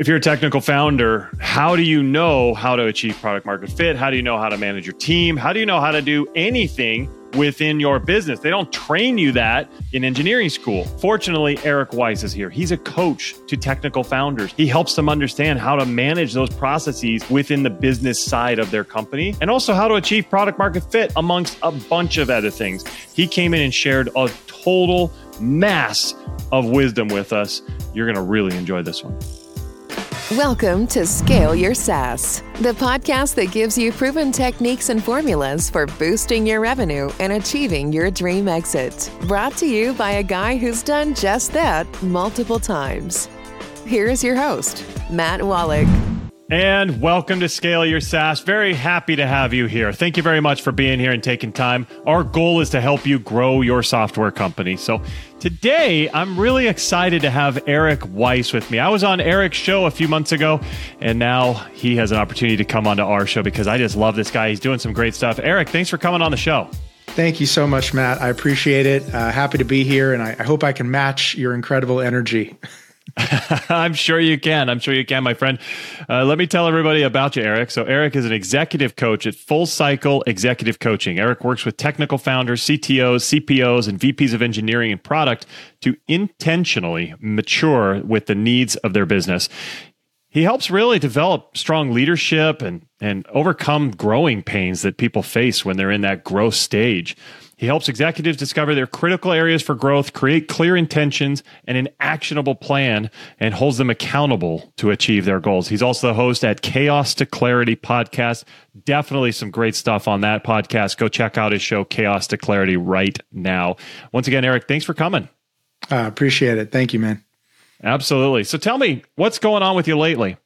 if you're a technical founder, how do you know how to achieve product market fit? How do you know how to manage your team? How do you know how to do anything within your business? They don't train you that in engineering school. Fortunately, Eric Weiss is here. He's a coach to technical founders. He helps them understand how to manage those processes within the business side of their company and also how to achieve product market fit amongst a bunch of other things. He came in and shared a total mass of wisdom with us. You're going to really enjoy this one. Welcome to Scale Your SaaS, the podcast that gives you proven techniques and formulas for boosting your revenue and achieving your dream exit. Brought to you by a guy who's done just that multiple times. Here's your host, Matt Wolach. And welcome to Scale Your SaaS. Very happy to have you here. Thank you very much for being here and taking time. Our goal is to help you grow your software company. So today, I'm really excited to have Eric Weiss with me. I was on Eric's show a few months ago, and now he has an opportunity to come onto our show because I just love this guy. He's doing some great stuff. Eric, thanks for coming on the show. Thank you so much, Matt. I appreciate it. Uh, happy to be here, and I, I hope I can match your incredible energy. I'm sure you can. I'm sure you can, my friend. Uh, let me tell everybody about you, Eric. So, Eric is an executive coach at Full Cycle Executive Coaching. Eric works with technical founders, CTOs, CPOs, and VPs of engineering and product to intentionally mature with the needs of their business. He helps really develop strong leadership and, and overcome growing pains that people face when they're in that growth stage. He helps executives discover their critical areas for growth, create clear intentions and an actionable plan, and holds them accountable to achieve their goals. He's also the host at Chaos to Clarity podcast. Definitely some great stuff on that podcast. Go check out his show, Chaos to Clarity, right now. Once again, Eric, thanks for coming. I uh, appreciate it. Thank you, man. Absolutely. So tell me, what's going on with you lately?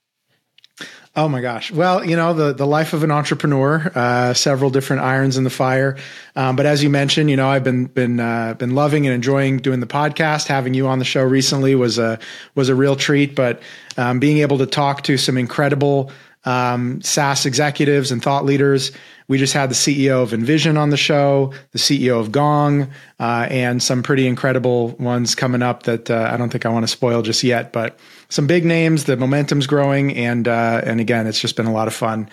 Oh my gosh. Well, you know, the, the life of an entrepreneur, uh, several different irons in the fire. Um, but as you mentioned, you know, I've been, been, uh, been loving and enjoying doing the podcast. Having you on the show recently was a, was a real treat, but, um, being able to talk to some incredible, um, SaaS executives and thought leaders. We just had the CEO of Envision on the show, the CEO of Gong, uh, and some pretty incredible ones coming up that uh, I don't think I want to spoil just yet. But some big names. The momentum's growing, and uh, and again, it's just been a lot of fun.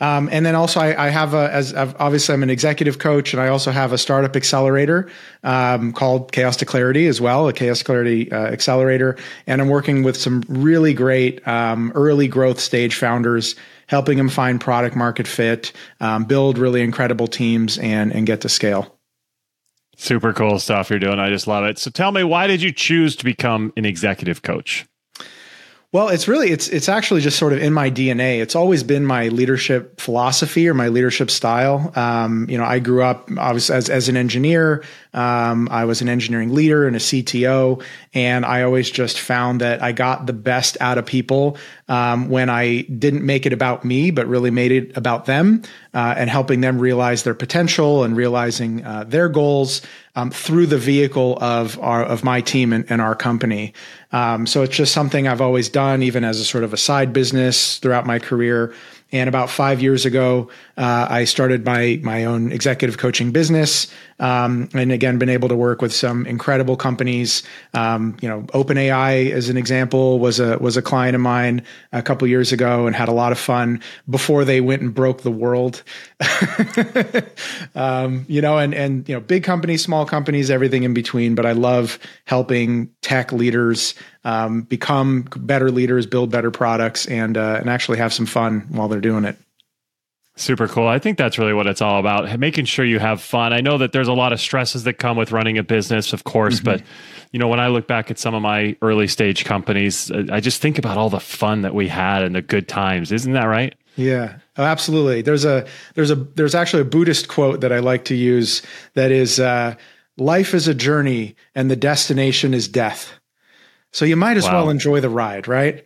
Um, and then also, I, I have a, as I've, obviously I'm an executive coach, and I also have a startup accelerator um, called Chaos to Clarity as well, a Chaos Clarity uh, accelerator. And I'm working with some really great um, early growth stage founders, helping them find product market fit, um, build really incredible teams, and and get to scale. Super cool stuff you're doing. I just love it. So tell me, why did you choose to become an executive coach? Well, it's really it's it's actually just sort of in my DNA. It's always been my leadership philosophy or my leadership style. Um, you know, I grew up obviously as as an engineer. Um, I was an engineering leader and a CTO, and I always just found that I got the best out of people um, when I didn't make it about me, but really made it about them uh, and helping them realize their potential and realizing uh, their goals um, through the vehicle of our of my team and, and our company. Um, so it's just something I've always done, even as a sort of a side business throughout my career. And about five years ago, uh, I started my my own executive coaching business, um, and again, been able to work with some incredible companies. Um, you know, OpenAI, as an example, was a was a client of mine a couple years ago, and had a lot of fun before they went and broke the world. um, you know, and and you know, big companies, small companies, everything in between. But I love helping tech leaders um, become better leaders, build better products, and uh, and actually have some fun while they're doing it. Super cool. I think that's really what it's all about, making sure you have fun. I know that there's a lot of stresses that come with running a business, of course, mm-hmm. but you know, when I look back at some of my early stage companies, I just think about all the fun that we had and the good times. Isn't that right? Yeah. Oh, absolutely. There's a there's a there's actually a Buddhist quote that I like to use that is uh, life is a journey and the destination is death. So you might as wow. well enjoy the ride, right?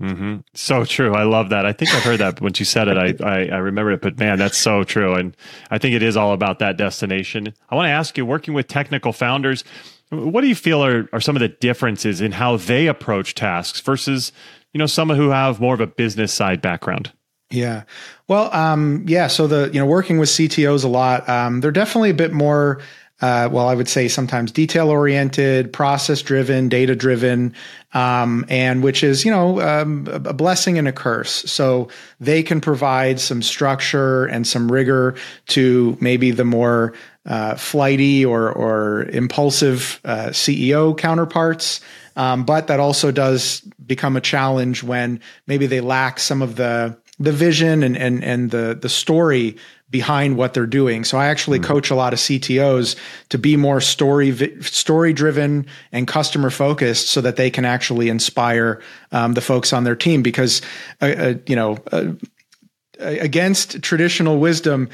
Mm-hmm. So true. I love that. I think I heard that when you said it. I, I, I remember it, but man, that's so true. And I think it is all about that destination. I want to ask you, working with technical founders, what do you feel are, are some of the differences in how they approach tasks versus, you know, some who have more of a business side background? Yeah. Well, um, yeah. So the, you know, working with CTOs a lot, um, they're definitely a bit more uh, well, I would say sometimes detail oriented, process driven, data driven, um, and which is, you know, um, a blessing and a curse. So they can provide some structure and some rigor to maybe the more uh, flighty or, or impulsive uh, CEO counterparts. Um, but that also does become a challenge when maybe they lack some of the the vision and and and the the story behind what they're doing. So I actually mm-hmm. coach a lot of CTOs to be more story story driven and customer focused, so that they can actually inspire um, the folks on their team. Because uh, uh, you know, uh, against traditional wisdom,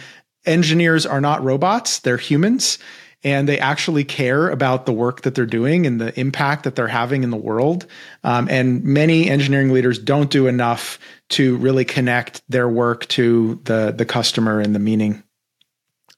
engineers are not robots; they're humans. And they actually care about the work that they're doing and the impact that they're having in the world. Um, and many engineering leaders don't do enough to really connect their work to the the customer and the meaning.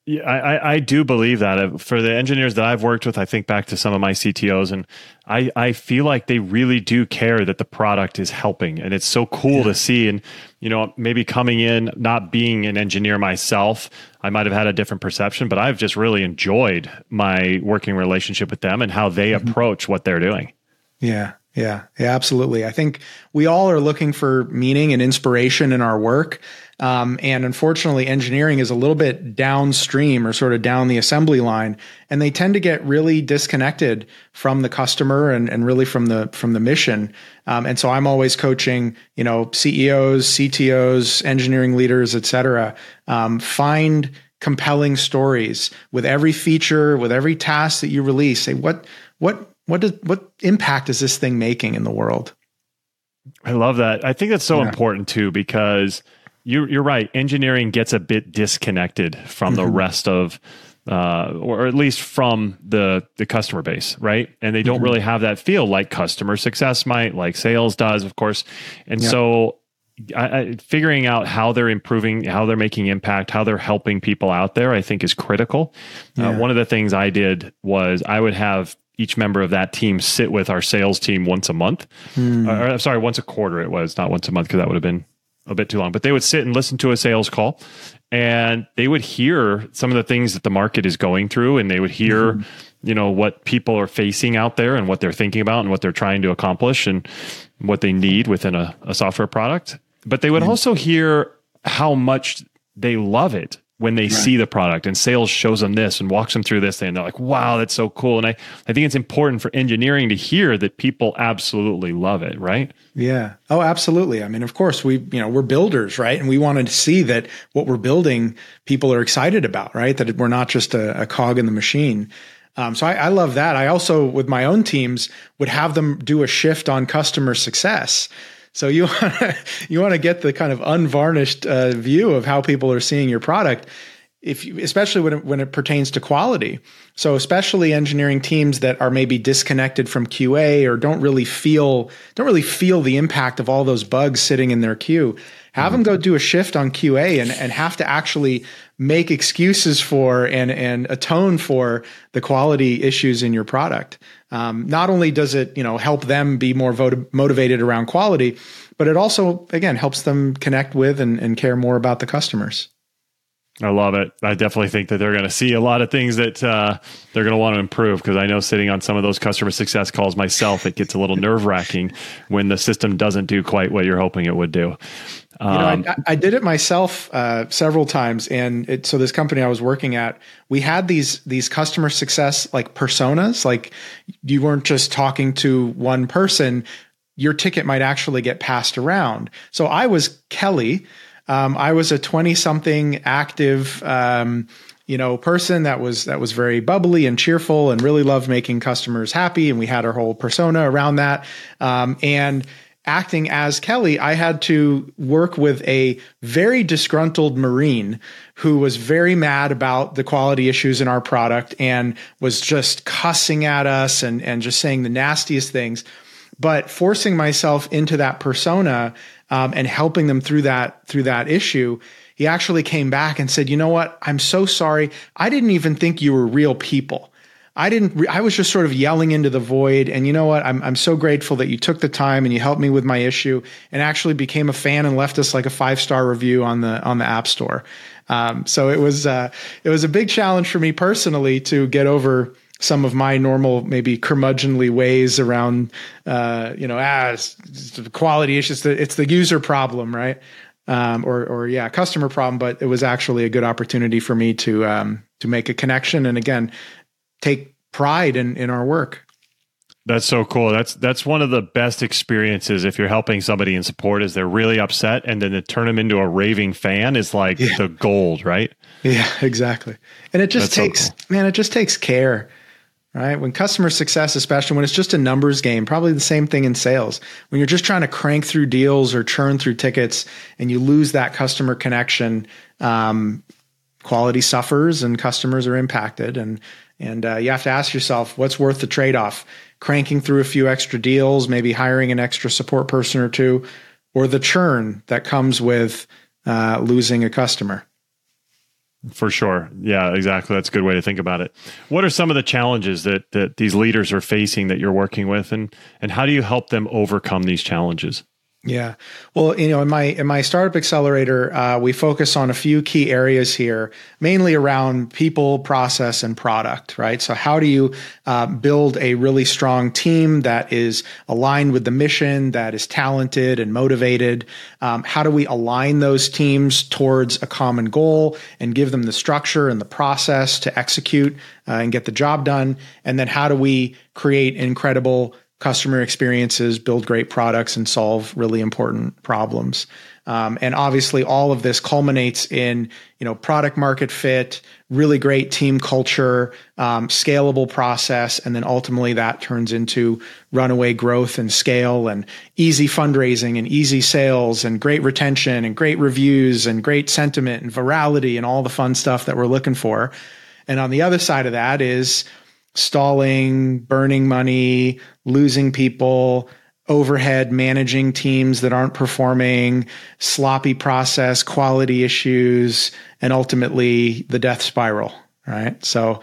Yeah, I, I do believe that for the engineers that I've worked with, I think back to some of my CTOs, and I, I feel like they really do care that the product is helping, and it's so cool yeah. to see. And you know, maybe coming in, not being an engineer myself, I might have had a different perception, but I've just really enjoyed my working relationship with them and how they mm-hmm. approach what they're doing. Yeah, yeah, yeah, absolutely. I think we all are looking for meaning and inspiration in our work. Um, and unfortunately, engineering is a little bit downstream or sort of down the assembly line, and they tend to get really disconnected from the customer and, and really from the from the mission. Um, and so I'm always coaching, you know, CEOs, CTOs, engineering leaders, et cetera. Um, find compelling stories with every feature, with every task that you release. Say what what what does what impact is this thing making in the world? I love that. I think that's so yeah. important too because you, you're right. Engineering gets a bit disconnected from mm-hmm. the rest of, uh, or at least from the the customer base, right? And they don't mm-hmm. really have that feel like customer success might, like sales does, of course. And yeah. so I, I, figuring out how they're improving, how they're making impact, how they're helping people out there, I think is critical. Uh, yeah. Uh, one of the things I did was I would have each member of that team sit with our sales team once a month. Hmm. Or, sorry, once a quarter it was, not once a month because that would have been a bit too long. But they would sit and listen to a sales call and they would hear some of the things that the market is going through and they would hear, mm-hmm. you know, what people are facing out there and what they're thinking about and what they're trying to accomplish and what they need within a, a software product. But they would mm-hmm. also hear how much they love it when they right. see the product and sales shows them this and walks them through this and they're like wow that's so cool. And i i think it's important for engineering to hear that people absolutely love it right? Yeah. Oh absolutely. I mean of course we you know we're builders right? And we wanted to see that what we're building people are excited about right? That we're not just a, a cog in the machine. Um, so I, I love that. I also with my own teams would have them do a shift on customer success so you want you want to get the kind of unvarnished uh, view of how people are seeing your product, if you, especially when it, when it pertains to quality. So especially engineering teams that are maybe disconnected from QA or don't really feel don't really feel the impact of all those bugs sitting in their queue. Have them go do a shift on QA and, and have to actually make excuses for and and atone for the quality issues in your product. Um, not only does it, you know, help them be more vot- motivated around quality, but it also, again, helps them connect with and, and care more about the customers. I love it. I definitely think that they're going to see a lot of things that uh, they're going to want to improve because I know sitting on some of those customer success calls myself, it gets a little nerve wracking when the system doesn't do quite what you're hoping it would do. Um, you know, I, um, I, did it myself uh, several times, and it, so this company I was working at, we had these these customer success like personas. Like you weren't just talking to one person; your ticket might actually get passed around. So I was Kelly um, I was a 20 something active, um, you know, person that was, that was very bubbly and cheerful and really loved making customers happy. And we had our whole persona around that. Um, and, acting as Kelly, I had to work with a very disgruntled Marine who was very mad about the quality issues in our product and was just cussing at us and, and just saying the nastiest things. But forcing myself into that persona um, and helping them through that through that issue he actually came back and said you know what? I'm so sorry. I didn't even think you were real people I didn't, re- I was just sort of yelling into the void. And you know what? I'm, I'm so grateful that you took the time and you helped me with my issue and actually became a fan and left us like a five star review on the, on the app store. Um, so it was, uh, it was a big challenge for me personally to get over some of my normal, maybe curmudgeonly ways around, uh, you know, ah, the quality issues. The, it's the user problem, right? Um, or, or yeah, customer problem. But it was actually a good opportunity for me to, um, to make a connection and again, take pride in, in our work. That's so cool. That's that's one of the best experiences if you're helping somebody in support is they're really upset and then to turn them into a raving fan is like yeah. the gold, right? Yeah, exactly. And it just that's takes so cool. man, it just takes care right? When customer success, especially when it's just a numbers game, probably the same thing in sales. When you're just trying to crank through deals or churn through tickets and you lose that customer connection, um, quality suffers and customers are impacted. And, and uh, you have to ask yourself, what's worth the trade off? Cranking through a few extra deals, maybe hiring an extra support person or two, or the churn that comes with uh, losing a customer. For sure. Yeah, exactly. That's a good way to think about it. What are some of the challenges that, that these leaders are facing that you're working with and, and how do you help them overcome these challenges? Yeah. Well, you know, in my in my startup accelerator, uh, we focus on a few key areas here, mainly around people, process, and product. Right. So, how do you uh, build a really strong team that is aligned with the mission, that is talented and motivated? Um, how do we align those teams towards a common goal and give them the structure and the process to execute uh, and get the job done? And then, how do we create incredible customer experiences, build great products, and solve really important problems. Um, and obviously, all of this culminates in you know product market fit, really great team culture, um, scalable process, and then ultimately that turns into runaway growth and scale, and easy fundraising, and easy sales, and great retention, and great reviews, and great sentiment, and virality, and all the fun stuff that we're looking for. And on the other side of that is stalling, burning money, losing people, overhead, managing teams that aren't performing, sloppy process, quality issues, and ultimately the death spiral, right? So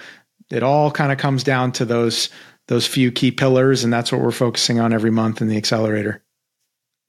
it all kind of comes down to those those few key pillars and that's what we're focusing on every month in the accelerator.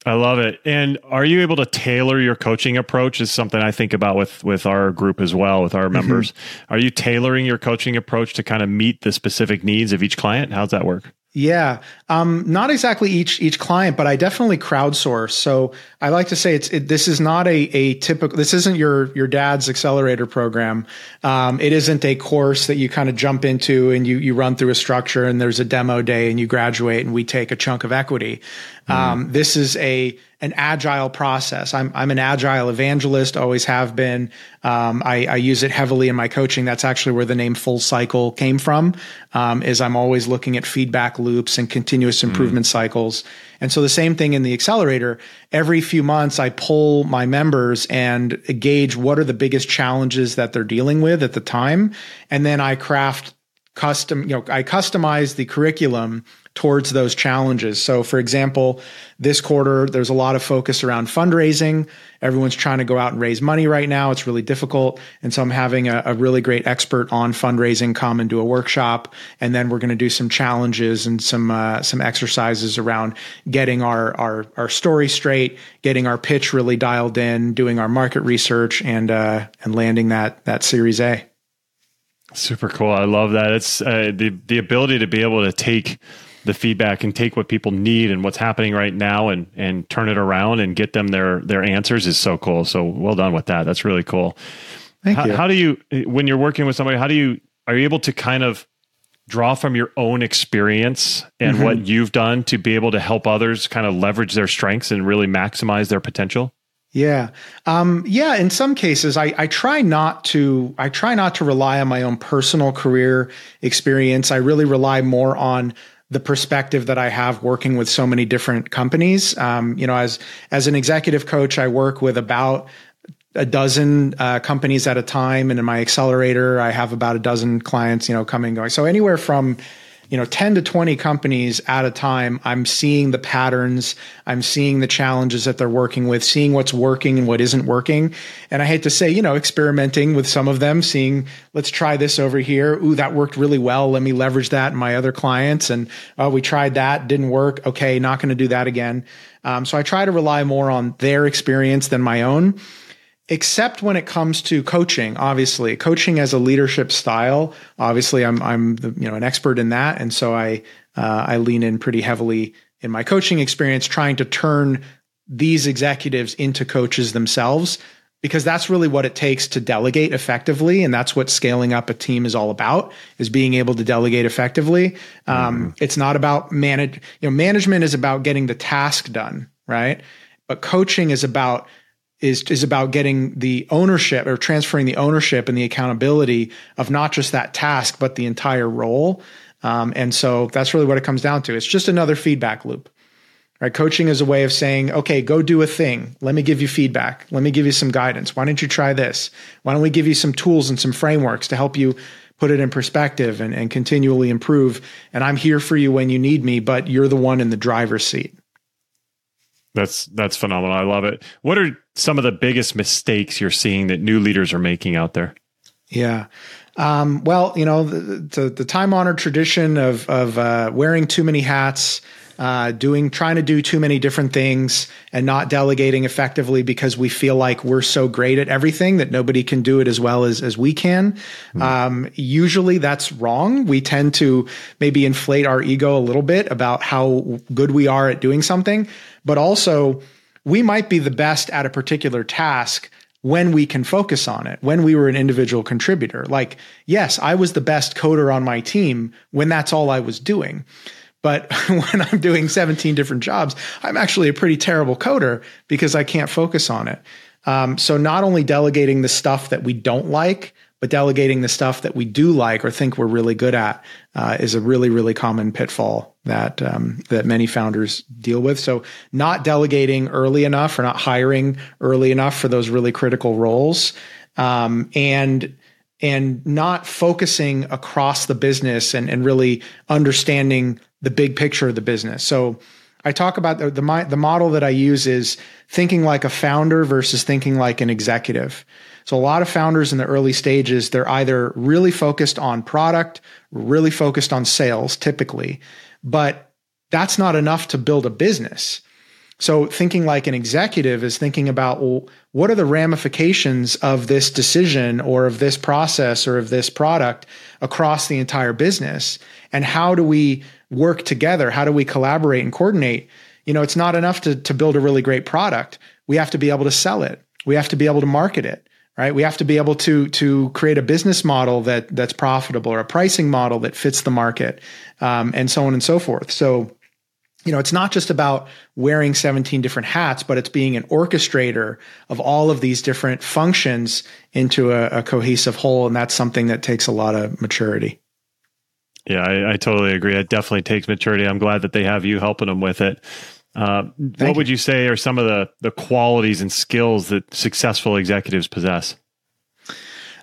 I love it. And are you able to tailor your coaching approach? Is something I think about with with our group as well, with our mm-hmm. members. Mm-hmm. Are you tailoring your coaching approach to kind of meet the specific needs of each client? How's that work? Yeah, um, not exactly each each client, but I definitely crowdsource. So I like to say it's it, this is not a a typical. This isn't your your dad's accelerator program. Um, it isn't a course that you kind of jump into and you you run through a structure and there's a demo day and you graduate and we take a chunk of equity. Mm-hmm. Um, this is a an agile process. I'm I'm an agile evangelist, always have been. Um, I, I, use it heavily in my coaching. That's actually where the name Full Cycle came from. Um, is I'm always looking at feedback loops and continuous mm. improvement mm. cycles. And so the same thing in the accelerator. Every few months, I pull my members and gauge what are the biggest challenges that they're dealing with at the time, and then I craft custom. You know, I customize the curriculum towards those challenges. So, for example, this quarter, there's a lot of focus around fundraising. Everyone's trying to go out and raise money right now. It's really difficult. And so I'm having a, a really great expert on fundraising come and do a workshop. And then we're going to do some challenges and some, uh, some exercises around getting our, our, our story straight, getting our pitch really dialed in, doing our market research and, uh, and landing that, that series A. Super cool. I love that. It's uh, the, the ability to be able to take the feedback and take what people need and what's happening right now and and turn it around and get them their their answers is so cool. So well done with that. That's really cool. Thank how, you. How do you when you're working with somebody? How do you are you able to kind of draw from your own experience and mm-hmm. what you've done to be able to help others kind of leverage their strengths and really maximize their potential? Yeah. Um, yeah. In some cases, I, I try not to, I try not to rely on my own personal career experience. I really rely more on the perspective that I have working with so many different companies. Um, you know, as as an executive coach, I work with about a dozen uh, companies at a time, and in my accelerator, I have about a dozen clients. You know, coming going. So anywhere from you know 10 to 20 companies at a time i'm seeing the patterns i'm seeing the challenges that they're working with seeing what's working and what isn't working. And i hate to say you know experimenting with some of them seeing let's try this over here. Ooh that worked really well. Let me leverage that in my other clients. And oh we tried that didn't work. Okay not going to do that again. Um, so i try to rely more on their experience than my own except when it comes to coaching obviously. Coaching as a leadership style obviously i'm i'm the, you know an expert in that. And so i uh, i lean in pretty heavily in my coaching experience trying to turn these executives into coaches themselves because that's really what it takes to delegate effectively. And that's what scaling up a team is all about is being able to delegate effectively. Um, mm-hmm. it's not about manage you know management is about getting the task done right? But coaching is about is is about getting the ownership or transferring the ownership and the accountability of not just that task but the entire role. Um, and so that's really what it comes down to. It's just another feedback loop. Right? Coaching is a way of saying, okay, go do a thing. Let me give you feedback. Let me give you some guidance. Why don't you try this? Why don't we give you some tools and some frameworks to help you put it in perspective and, and continually improve? And I'm here for you when you need me, but you're the one in the driver's seat. That's that's phenomenal. I love it. What are some of the biggest mistakes you're seeing that new leaders are making out there? Yeah. Um, well, you know, the, the, the time honored tradition of, of uh, wearing too many hats, uh, doing, trying to do too many different things and not delegating effectively because we feel like we're so great at everything that nobody can do it as well as, as we can. Mm. Um, usually that's wrong. We tend to maybe inflate our ego a little bit about how good we are at doing something, but also we might be the best at a particular task when we can focus on it, when we were an individual contributor. Like, yes, I was the best coder on my team when that's all I was doing. But when I'm doing 17 different jobs, I'm actually a pretty terrible coder because I can't focus on it. Um, so, not only delegating the stuff that we don't like, but delegating the stuff that we do like or think we're really good at uh, is a really, really common pitfall that um, that many founders deal with. So, not delegating early enough or not hiring early enough for those really critical roles, um, and and not focusing across the business and, and really understanding the big picture of the business. So, I talk about the, the the model that I use is thinking like a founder versus thinking like an executive. So a lot of founders in the early stages, they're either really focused on product, really focused on sales typically, but that's not enough to build a business. So thinking like an executive is thinking about, well, what are the ramifications of this decision or of this process or of this product across the entire business? And how do we work together? How do we collaborate and coordinate? You know, it's not enough to, to build a really great product. We have to be able to sell it. We have to be able to market it right? We have to be able to to create a business model that that's profitable or a pricing model that fits the market, um, and so on and so forth. So, you know, it's not just about wearing 17 different hats, but it's being an orchestrator of all of these different functions into a, a cohesive whole, and that's something that takes a lot of maturity. Yeah, I, I, totally agree. It definitely takes maturity. I'm glad that they have you helping them with it. Uh, what you. would you say are some of the the qualities and skills that successful executives possess?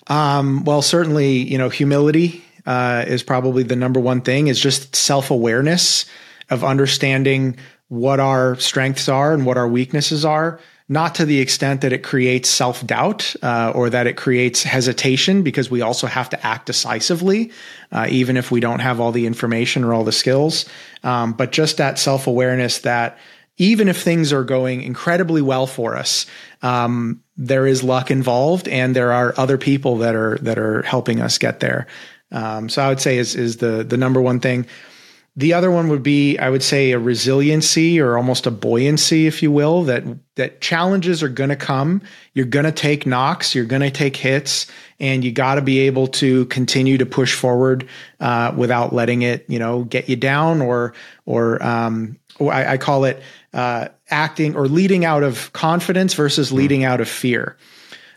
Um, well, certainly, you know, humility uh, is probably the number one thing. Is just self awareness of understanding what our strengths are and what our weaknesses are not to the extent that it creates self doubt uh, or that it creates hesitation, because we also have to act decisively, uh, even if we don't have all the information or all the skills. Um, but just that self awareness that even if things are going incredibly well for us, um, there is luck involved, and there are other people that are that are helping us get there. Um, so I would say is is the the number one thing. The other one would be, I would say, a resiliency or almost a buoyancy, if you will, that that challenges are going to come. You're going to take knocks, you're going to take hits, and you got to be able to continue to push forward uh, without letting it, you know, get you down or or um, I, I, call it uh, acting or leading out of confidence versus leading out of fear.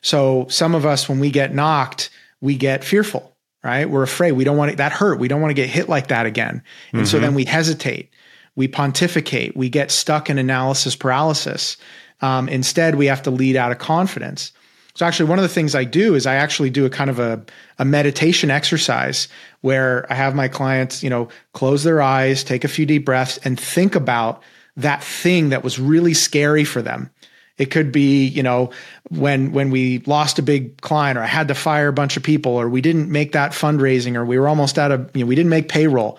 So some of us, when we get knocked, we get fearful right? We're afraid. We don't want it, that hurt. We don't want to get hit like that again. And mm-hmm. so then mm-hmm. we hesitate, we pontificate, we get stuck in analysis paralysis. Um, instead, we have to lead out of confidence. So actually, one of the things I do is I actually do a kind of a, a meditation exercise where I have my clients, you know, close their eyes, take a few deep breaths, and think about that thing that was really scary for them. It could be, you know, when when we lost a big client, or I had to fire a bunch of people, or we didn't make that fundraising, or we were almost out of, you know, we didn't make payroll.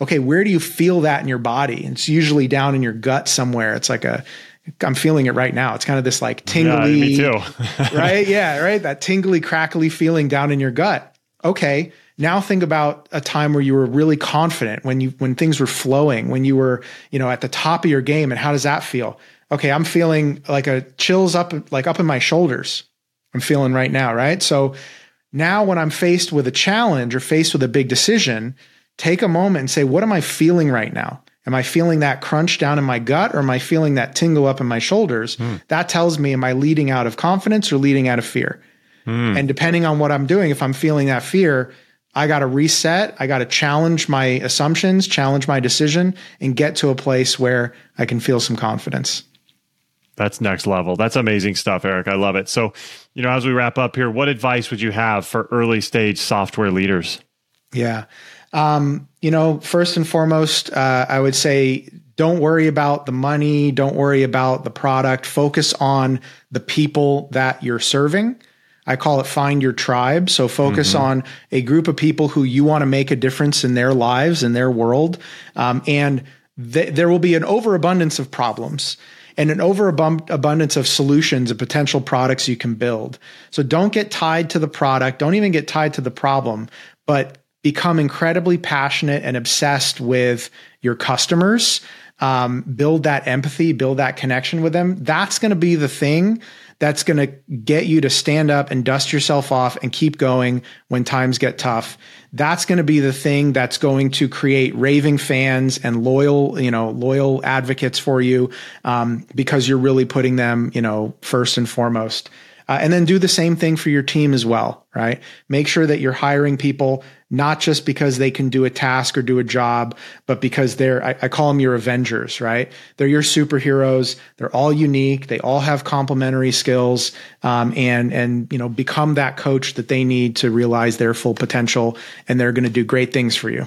Okay, where do you feel that in your body? It's usually down in your gut somewhere. It's like a I'm feeling it right now. It's kind of this like tingly, yeah, right? Yeah, right. That tingly, crackly feeling down in your gut. Okay, now think about a time where you were really confident when you when things were flowing, when you were you know at the top of your game, and how does that feel? Okay, I'm feeling like a chills up like up in my shoulders. I'm feeling right now, right? So now when I'm faced with a challenge or faced with a big decision, take a moment and say, what am I feeling right now? Am I feeling that crunch down in my gut or am I feeling that tingle up in my shoulders? Mm. That tells me, am I leading out of confidence or leading out of fear? Mm. And depending on what I'm doing, if I'm feeling that fear, I got to reset. I got to challenge my assumptions, challenge my decision, and get to a place where I can feel some confidence. That's next level. That's amazing stuff, Eric. I love it. So, you know, as we wrap up here, what advice would you have for early stage software leaders? Yeah. Um, you know, first and foremost, uh, I would say don't worry about the money, don't worry about the product. Focus on the people that you're serving. I call it find your tribe. So focus mm-hmm. on a group of people who you want to make a difference in their lives, in their world. Um, and th- there will be an overabundance of problems and an overabundance of solutions and potential products you can build. So don't get tied to the product. Don't even get tied to the problem, but become incredibly passionate and obsessed with your customers, um, build that empathy, build that connection with them. That's going to be the thing that's going to get you to stand up and dust yourself off and keep going when times get tough. That's going to be the thing that's going to create raving fans and loyal, you know, loyal advocates for you um, because you're really putting them, you know, first and foremost. Uh, and then do the same thing for your team as well, right? Make sure that you're hiring people not just because they can do a task or do a job, but because they're, I, I, call them your Avengers, right? They're your superheroes. They're all unique. They all have complementary skills, um, and, and, you know, become that coach that they need to realize their full potential. And they're going to do great things for you.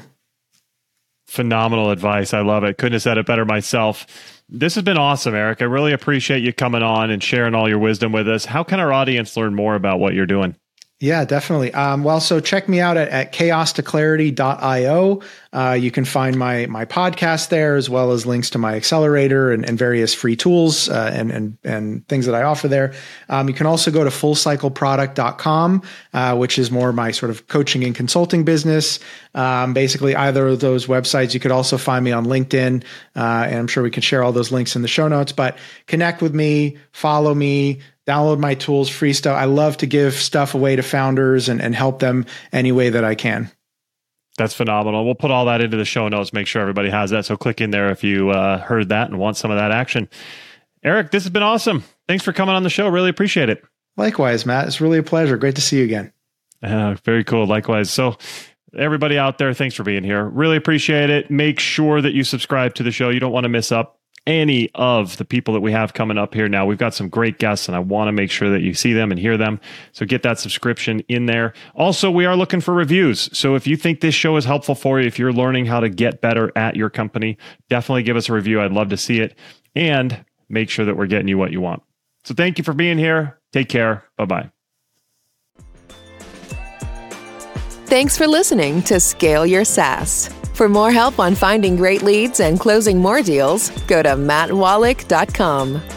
Phenomenal advice. I love it. Couldn't have said it better myself. This has been awesome, Eric. I really appreciate you coming on and sharing all your wisdom with us. How can our audience learn more about what you're doing? Yeah, definitely. Um, well, so check me out at, at chaos2clarity.io. Uh, you can find my my podcast there, as well as links to my accelerator and, and various free tools uh, and, and and things that I offer there. Um, you can also go to fullcycleproduct.com, uh, which is more my sort of coaching and consulting business. Um, basically, either of those websites. You could also find me on LinkedIn, uh, and I'm sure we can share all those links in the show notes. But connect with me, follow me download my tools, free stuff. I love to give stuff away to founders and, and help them any way that I can. That's phenomenal. We'll put all that into the show notes, make sure everybody has that. So click in there if you uh, heard that and want some of that action. Eric, this has been awesome. Thanks for coming on the show. Really appreciate it. Likewise, Matt. It's really a pleasure. Great to see you again. Uh, very cool. Likewise. So, everybody out there, thanks for being here. Really appreciate it. Make sure that you subscribe to the show. You don't want to miss up any of the people that we have coming up here now. We've got some great guests, and I want to make sure that you see them and hear them. So get that subscription in there. Also, we are looking for reviews. So if you think this show is helpful for you, if you're learning how to get better at your company, definitely give us a review. I'd love to see it. And make sure that we're getting you what you want. So thank you for being here. Take care. Bye bye. Thanks for listening to Scale Your SaaS. For more help on finding great leads and closing more deals, go to mattwolach.com.